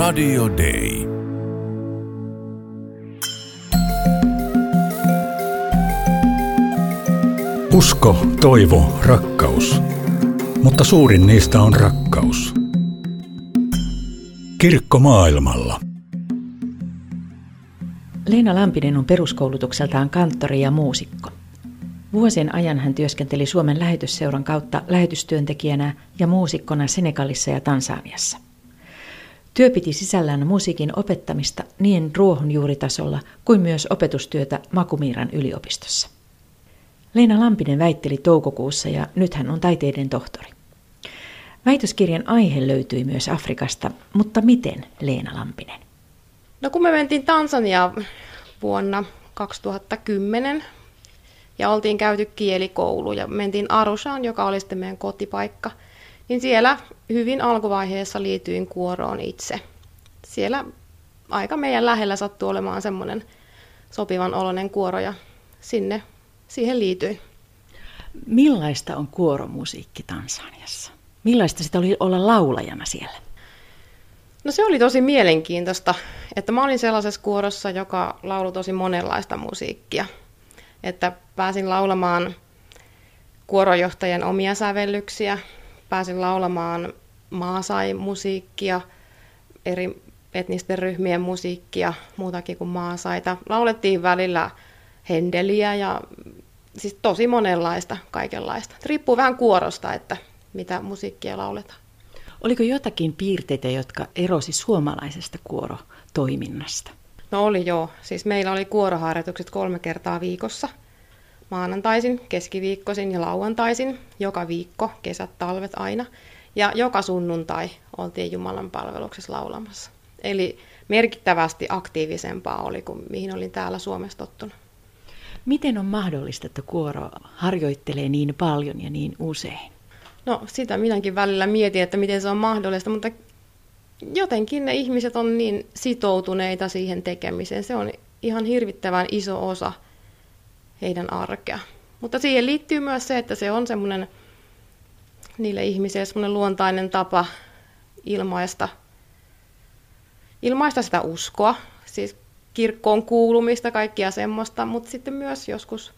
Radio Day. Usko, toivo, rakkaus. Mutta suurin niistä on rakkaus. Kirkko maailmalla. Leena Lampinen on peruskoulutukseltaan kanttori ja muusikko. Vuosien ajan hän työskenteli Suomen lähetysseuran kautta lähetystyöntekijänä ja muusikkona Senegalissa ja Tansaniassa. Työ piti sisällään musiikin opettamista niin ruohonjuuritasolla kuin myös opetustyötä Makumiiran yliopistossa. Leena Lampinen väitteli toukokuussa ja nyt hän on taiteiden tohtori. Väitöskirjan aihe löytyi myös Afrikasta, mutta miten Leena Lampinen? No kun me mentiin Tansania vuonna 2010 ja oltiin käyty kielikoulu ja mentiin Arushaan, joka oli sitten meidän kotipaikka, niin siellä hyvin alkuvaiheessa liityin kuoroon itse. Siellä aika meidän lähellä sattui olemaan semmoinen sopivan oloinen kuoro ja sinne, siihen liityin. Millaista on kuoromusiikki Tansaniassa? Millaista sitä oli olla laulajana siellä? No se oli tosi mielenkiintoista, että mä olin sellaisessa kuorossa, joka laulu tosi monenlaista musiikkia. Että pääsin laulamaan kuorojohtajan omia sävellyksiä, pääsin laulamaan maasai-musiikkia, eri etnisten ryhmien musiikkia, muutakin kuin maasaita. Laulettiin välillä hendeliä ja siis tosi monenlaista, kaikenlaista. Riippuu vähän kuorosta, että mitä musiikkia lauletaan. Oliko jotakin piirteitä, jotka erosi suomalaisesta kuorotoiminnasta? No oli joo. Siis meillä oli kuoroharjoitukset kolme kertaa viikossa. Maanantaisin, keskiviikkoisin ja lauantaisin. Joka viikko, kesät, talvet aina. Ja joka sunnuntai oltiin Jumalan palveluksessa laulamassa. Eli merkittävästi aktiivisempaa oli kuin mihin olin täällä Suomessa tottunut. Miten on mahdollista, että kuoro harjoittelee niin paljon ja niin usein? No sitä minäkin välillä mietin, että miten se on mahdollista, mutta jotenkin ne ihmiset on niin sitoutuneita siihen tekemiseen. Se on ihan hirvittävän iso osa heidän arkea. Mutta siihen liittyy myös se, että se on semmoinen niille ihmisille semmoinen luontainen tapa ilmaista, ilmaista sitä uskoa, siis kirkkoon kuulumista, kaikkia semmoista, mutta sitten myös joskus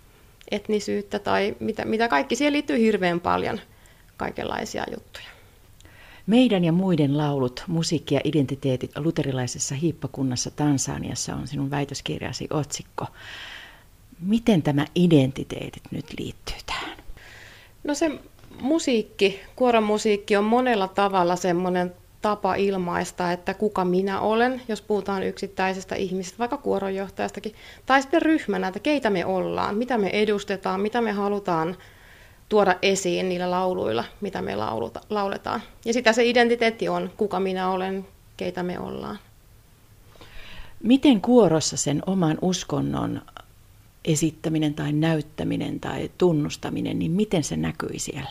etnisyyttä tai mitä, mitä kaikki. Siihen liittyy hirveän paljon – kaikenlaisia juttuja. Meidän ja muiden laulut, musiikki ja identiteetit luterilaisessa hiippakunnassa Tansaniassa on sinun väitöskirjasi otsikko. Miten tämä identiteetit nyt liittyy tähän? No se musiikki, kuoromusiikki on monella tavalla semmoinen tapa ilmaista, että kuka minä olen, jos puhutaan yksittäisestä ihmisestä, vaikka kuoronjohtajastakin, tai sitten ryhmänä, että keitä me ollaan, mitä me edustetaan, mitä me halutaan tuoda esiin niillä lauluilla, mitä me lauluta, lauletaan. Ja sitä se identiteetti on, kuka minä olen, keitä me ollaan. Miten kuorossa sen oman uskonnon esittäminen tai näyttäminen tai tunnustaminen, niin miten se näkyi siellä?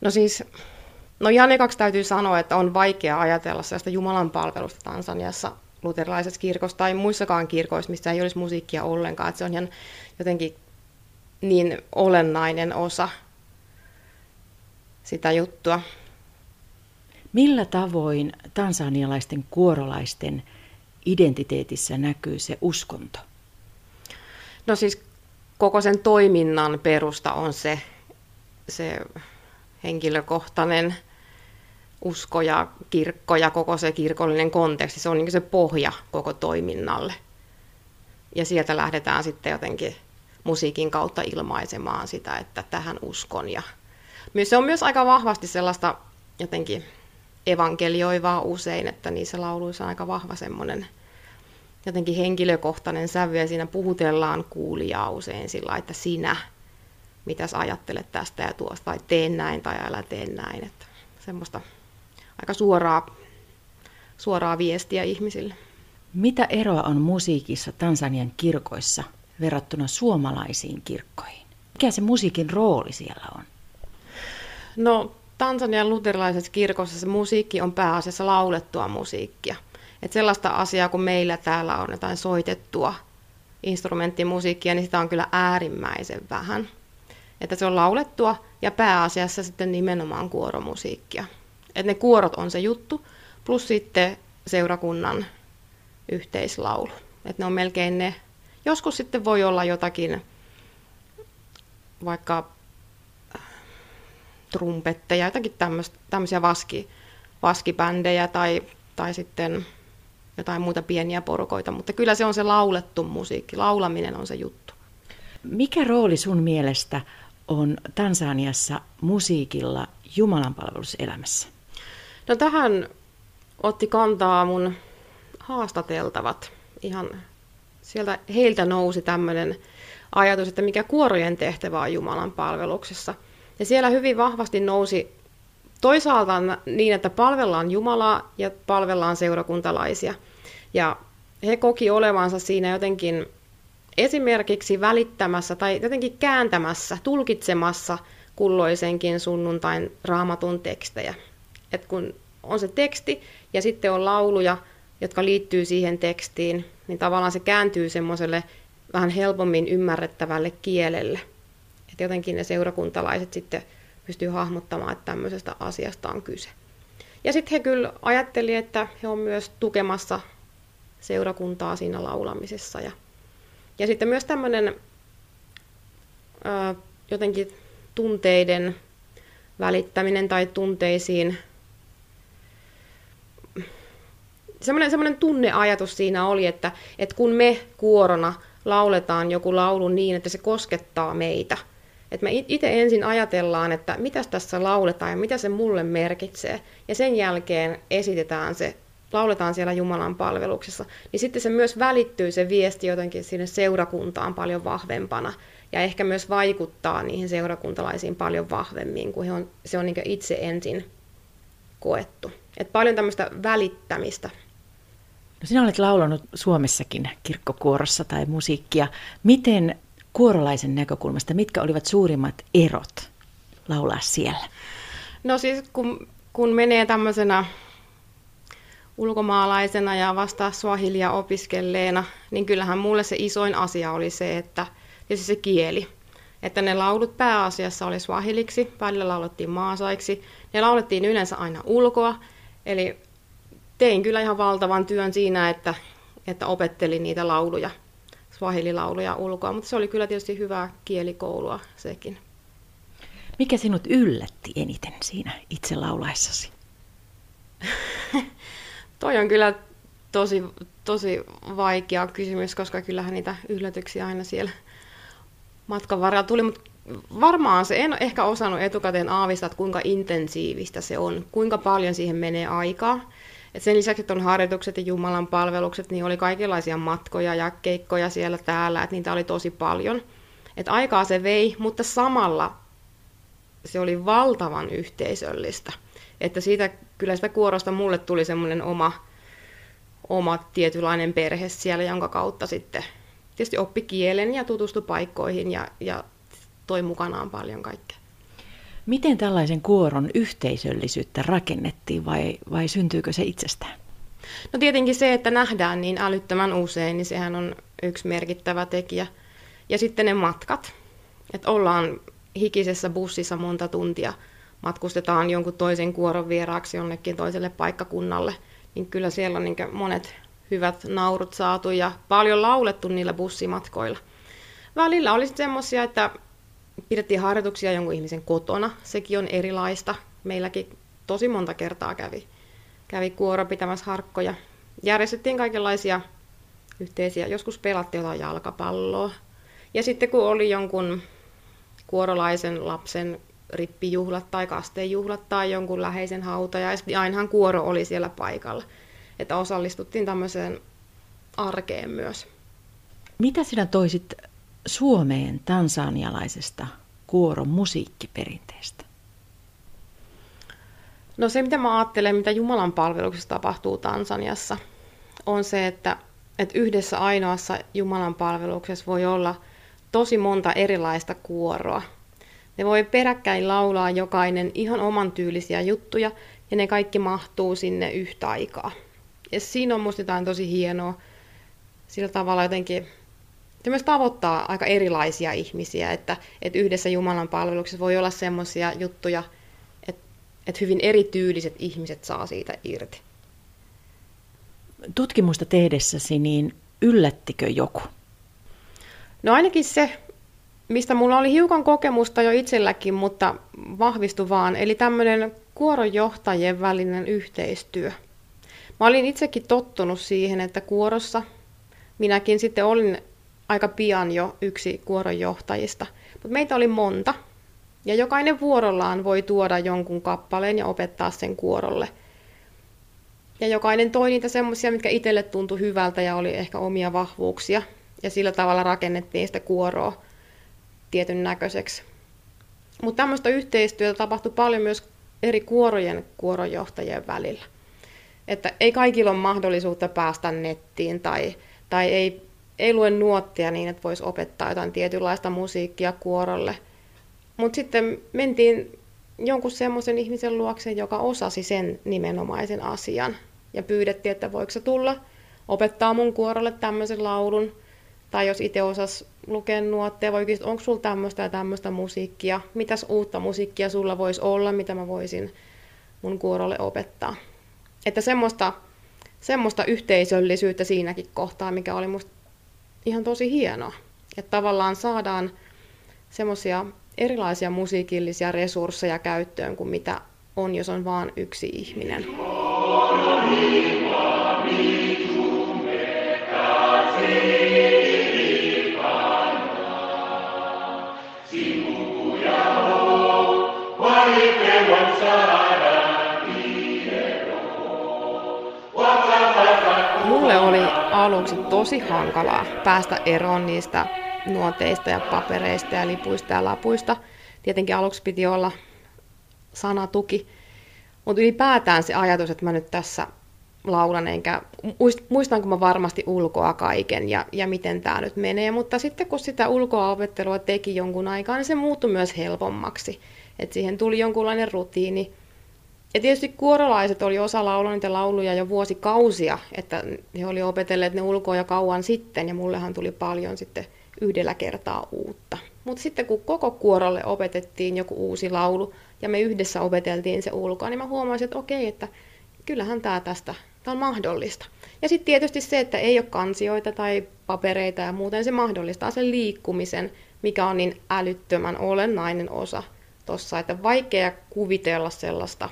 No siis, no ihan ekaksi täytyy sanoa, että on vaikea ajatella sellaista Jumalan palvelusta Tansaniassa luterilaisessa kirkossa tai muissakaan kirkoissa, missä ei olisi musiikkia ollenkaan. Että se on ihan jotenkin niin olennainen osa sitä juttua. Millä tavoin tansanialaisten kuorolaisten identiteetissä näkyy se uskonto? No siis koko sen toiminnan perusta on se, se henkilökohtainen usko ja kirkko ja koko se kirkollinen konteksti. Se on niin se pohja koko toiminnalle. Ja sieltä lähdetään sitten jotenkin musiikin kautta ilmaisemaan sitä, että tähän uskon. Ja se on myös aika vahvasti sellaista jotenkin evankelioivaa usein, että niissä lauluissa on aika vahva semmoinen jotenkin henkilökohtainen sävy ja siinä puhutellaan kuulijaa usein sillä että sinä, mitä sä ajattelet tästä ja tuosta, tai teen näin tai älä tee näin. Että semmoista aika suoraa, suoraa viestiä ihmisille. Mitä eroa on musiikissa Tansanian kirkoissa verrattuna suomalaisiin kirkkoihin? Mikä se musiikin rooli siellä on? No Tansanian luterilaisessa kirkossa se musiikki on pääasiassa laulettua musiikkia. Et sellaista asiaa, kun meillä täällä on jotain soitettua instrumenttimusiikkia, niin sitä on kyllä äärimmäisen vähän. Että se on laulettua ja pääasiassa sitten nimenomaan kuoromusiikkia. Et ne kuorot on se juttu, plus sitten seurakunnan yhteislaulu. Et ne on melkein ne. Joskus sitten voi olla jotakin vaikka trumpetteja, jotakin tämmöisiä vaski, vaskibändejä tai, tai sitten jotain muuta pieniä porukoita, mutta kyllä se on se laulettu musiikki, laulaminen on se juttu. Mikä rooli sun mielestä on Tansaniassa musiikilla Jumalanpalveluselämässä? No tähän otti kantaa mun haastateltavat. Ihan sieltä heiltä nousi tämmöinen ajatus, että mikä kuorojen tehtävä on Jumalan palveluksessa. Ja siellä hyvin vahvasti nousi toisaalta niin, että palvellaan Jumalaa ja palvellaan seurakuntalaisia. Ja he koki olevansa siinä jotenkin esimerkiksi välittämässä tai jotenkin kääntämässä, tulkitsemassa kulloisenkin sunnuntain raamatun tekstejä. Et kun on se teksti ja sitten on lauluja, jotka liittyy siihen tekstiin, niin tavallaan se kääntyy semmoiselle vähän helpommin ymmärrettävälle kielelle. Että jotenkin ne seurakuntalaiset sitten pystyy hahmottamaan, että tämmöisestä asiasta on kyse. Ja sitten he kyllä ajatteli, että he on myös tukemassa seurakuntaa siinä laulamisessa. Ja, ja sitten myös tämmöinen jotenkin tunteiden välittäminen tai tunteisiin semmoinen, semmoinen tunneajatus siinä oli, että, että kun me kuorona lauletaan joku laulu niin, että se koskettaa meitä, että me itse ensin ajatellaan, että mitä tässä lauletaan ja mitä se mulle merkitsee, ja sen jälkeen esitetään se, lauletaan siellä Jumalan palveluksessa, niin sitten se myös välittyy se viesti jotenkin sinne seurakuntaan paljon vahvempana, ja ehkä myös vaikuttaa niihin seurakuntalaisiin paljon vahvemmin, kun he on, se on niin itse ensin koettu. Et paljon tämmöistä välittämistä No sinä olet laulanut Suomessakin kirkkokuorossa tai musiikkia. Miten kuorolaisen näkökulmasta, mitkä olivat suurimmat erot laulaa siellä? No siis kun, kun menee tämmöisenä ulkomaalaisena ja vasta suahilia opiskelleena, niin kyllähän mulle se isoin asia oli se, että tietysti se kieli. Että ne laulut pääasiassa oli swahiliksi, välillä laulettiin maasaiksi. Ne laulettiin yleensä aina ulkoa, eli tein kyllä ihan valtavan työn siinä, että, että opettelin niitä lauluja, swahililauluja ulkoa, mutta se oli kyllä tietysti hyvää kielikoulua sekin. Mikä sinut yllätti eniten siinä itse laulaessasi? Toi on kyllä tosi, tosi vaikea kysymys, koska kyllähän niitä yllätyksiä aina siellä matkan varrella tuli, mutta varmaan se en ehkä osannut etukäteen aavistaa, että kuinka intensiivistä se on, kuinka paljon siihen menee aikaa. Et sen lisäksi, että on harjoitukset ja Jumalan palvelukset, niin oli kaikenlaisia matkoja ja keikkoja siellä täällä, että niitä oli tosi paljon. Et aikaa se vei, mutta samalla se oli valtavan yhteisöllistä. Että siitä kyllä sitä kuorosta mulle tuli semmoinen oma, oma tietynlainen perhe siellä, jonka kautta sitten tietysti oppi kielen ja tutustui paikkoihin ja, ja toi mukanaan paljon kaikkea. Miten tällaisen kuoron yhteisöllisyyttä rakennettiin vai, vai syntyykö se itsestään? No tietenkin se, että nähdään niin älyttömän usein, niin sehän on yksi merkittävä tekijä. Ja sitten ne matkat. Että ollaan hikisessä bussissa monta tuntia, matkustetaan jonkun toisen kuoron vieraaksi jonnekin toiselle paikkakunnalle, niin kyllä siellä on niin monet hyvät naurut saatu ja paljon laulettu niillä bussimatkoilla. Välillä oli semmoisia, että pidettiin harjoituksia jonkun ihmisen kotona, sekin on erilaista. Meilläkin tosi monta kertaa kävi, kävi kuoro pitämässä harkkoja. Järjestettiin kaikenlaisia yhteisiä, joskus pelattiin jotain jalkapalloa. Ja sitten kun oli jonkun kuorolaisen lapsen rippijuhlat tai kastejuhlat tai jonkun läheisen hauta, ja niin ainahan kuoro oli siellä paikalla. Että osallistuttiin tämmöiseen arkeen myös. Mitä sinä toisit Suomeen tansanialaisesta kuoron musiikkiperinteestä? No se, mitä mä ajattelen, mitä Jumalan palveluksessa tapahtuu Tansaniassa, on se, että, että yhdessä ainoassa Jumalan palveluksessa voi olla tosi monta erilaista kuoroa. Ne voi peräkkäin laulaa jokainen ihan oman tyylisiä juttuja, ja ne kaikki mahtuu sinne yhtä aikaa. Ja siinä on musta jotain tosi hienoa. Sillä tavalla jotenkin se myös tavoittaa aika erilaisia ihmisiä, että, että yhdessä Jumalan palveluksessa voi olla semmoisia juttuja, että, että hyvin erityyliset ihmiset saa siitä irti. tutkimusta tehdessäsi, niin yllättikö joku? No ainakin se, mistä mulla oli hiukan kokemusta jo itselläkin, mutta vahvistu vaan. Eli tämmöinen kuoronjohtajien välinen yhteistyö. Mä olin itsekin tottunut siihen, että kuorossa minäkin sitten olin aika pian jo yksi kuoronjohtajista. Mutta meitä oli monta, ja jokainen vuorollaan voi tuoda jonkun kappaleen ja opettaa sen kuorolle. Ja jokainen toi niitä semmoisia, mitkä itselle tuntui hyvältä ja oli ehkä omia vahvuuksia. Ja sillä tavalla rakennettiin sitä kuoroa tietyn näköiseksi. Mutta tämmöistä yhteistyötä tapahtui paljon myös eri kuorojen kuoronjohtajien välillä. Että ei kaikilla ole mahdollisuutta päästä nettiin tai, tai ei, ei lue nuottia niin, että voisi opettaa jotain tietynlaista musiikkia kuorolle. Mutta sitten mentiin jonkun semmoisen ihmisen luokse, joka osasi sen nimenomaisen asian. Ja pyydettiin, että voiko se tulla opettaa mun kuorolle tämmöisen laulun. Tai jos itse osas lukea nuotteja, voi kysyä, onko sulla tämmöistä ja tämmöistä musiikkia, mitäs uutta musiikkia sulla voisi olla, mitä mä voisin mun kuorolle opettaa. Että semmoista, semmoista yhteisöllisyyttä siinäkin kohtaa, mikä oli musta ihan tosi hienoa. Että tavallaan saadaan semmoisia erilaisia musiikillisia resursseja käyttöön kuin mitä on, jos on vain yksi ihminen. Tosi hankalaa päästä eroon niistä nuoteista ja papereista ja lipuista ja lapuista. Tietenkin aluksi piti olla sanatuki, mutta ylipäätään se ajatus, että mä nyt tässä laulan, enkä muistanko mä varmasti ulkoa kaiken ja, ja miten tämä nyt menee, mutta sitten kun sitä ulkoa opettelua teki jonkun aikaa, niin se muuttui myös helpommaksi, että siihen tuli jonkunlainen rutiini. Ja tietysti kuorolaiset oli osa laulua niitä lauluja jo vuosikausia, että he oli opetelleet ne ulkoa jo kauan sitten, ja mullehan tuli paljon sitten yhdellä kertaa uutta. Mutta sitten kun koko kuorolle opetettiin joku uusi laulu, ja me yhdessä opeteltiin se ulkoa, niin mä huomasin, että okei, että kyllähän tämä tästä tämä on mahdollista. Ja sitten tietysti se, että ei ole kansioita tai papereita ja muuten se mahdollistaa sen liikkumisen, mikä on niin älyttömän olennainen osa tuossa, että vaikea kuvitella sellaista,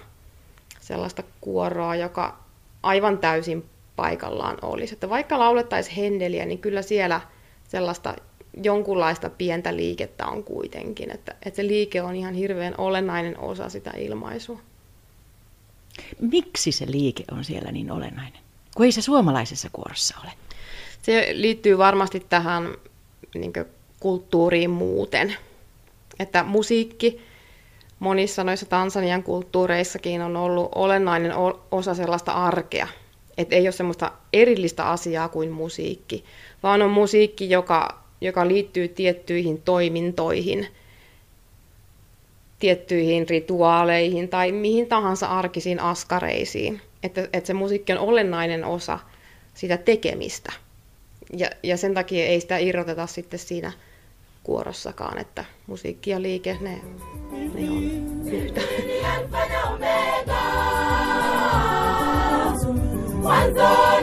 sellaista kuoroa, joka aivan täysin paikallaan olisi. Että vaikka laulettaisiin Hendeliä, niin kyllä siellä sellaista jonkunlaista pientä liikettä on kuitenkin, että, että se liike on ihan hirveän olennainen osa sitä ilmaisua. Miksi se liike on siellä niin olennainen, kun ei se suomalaisessa kuorossa ole? Se liittyy varmasti tähän niin kulttuuriin muuten. Että musiikki monissa noissa Tansanian kulttuureissakin on ollut olennainen osa sellaista arkea. Että ei ole semmoista erillistä asiaa kuin musiikki, vaan on musiikki, joka, joka liittyy tiettyihin toimintoihin – tiettyihin rituaaleihin tai mihin tahansa arkisiin askareisiin. Että, että se musiikki on olennainen osa sitä tekemistä. Ja, ja sen takia ei sitä irroteta sitten siinä kuorossakaan, että musiikki ja liike, ne, ne on yhtä. Mwanzo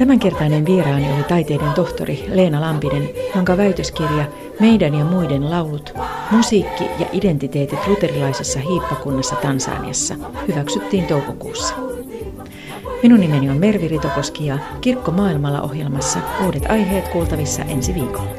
Tämänkertainen vieraani oli taiteiden tohtori Leena Lampinen, jonka väitöskirja Meidän ja muiden laulut, musiikki ja identiteetit luterilaisessa hiippakunnassa Tansaniassa hyväksyttiin toukokuussa. Minun nimeni on Mervi Ritokoski ja Kirkko maailmalla ohjelmassa uudet aiheet kuultavissa ensi viikolla.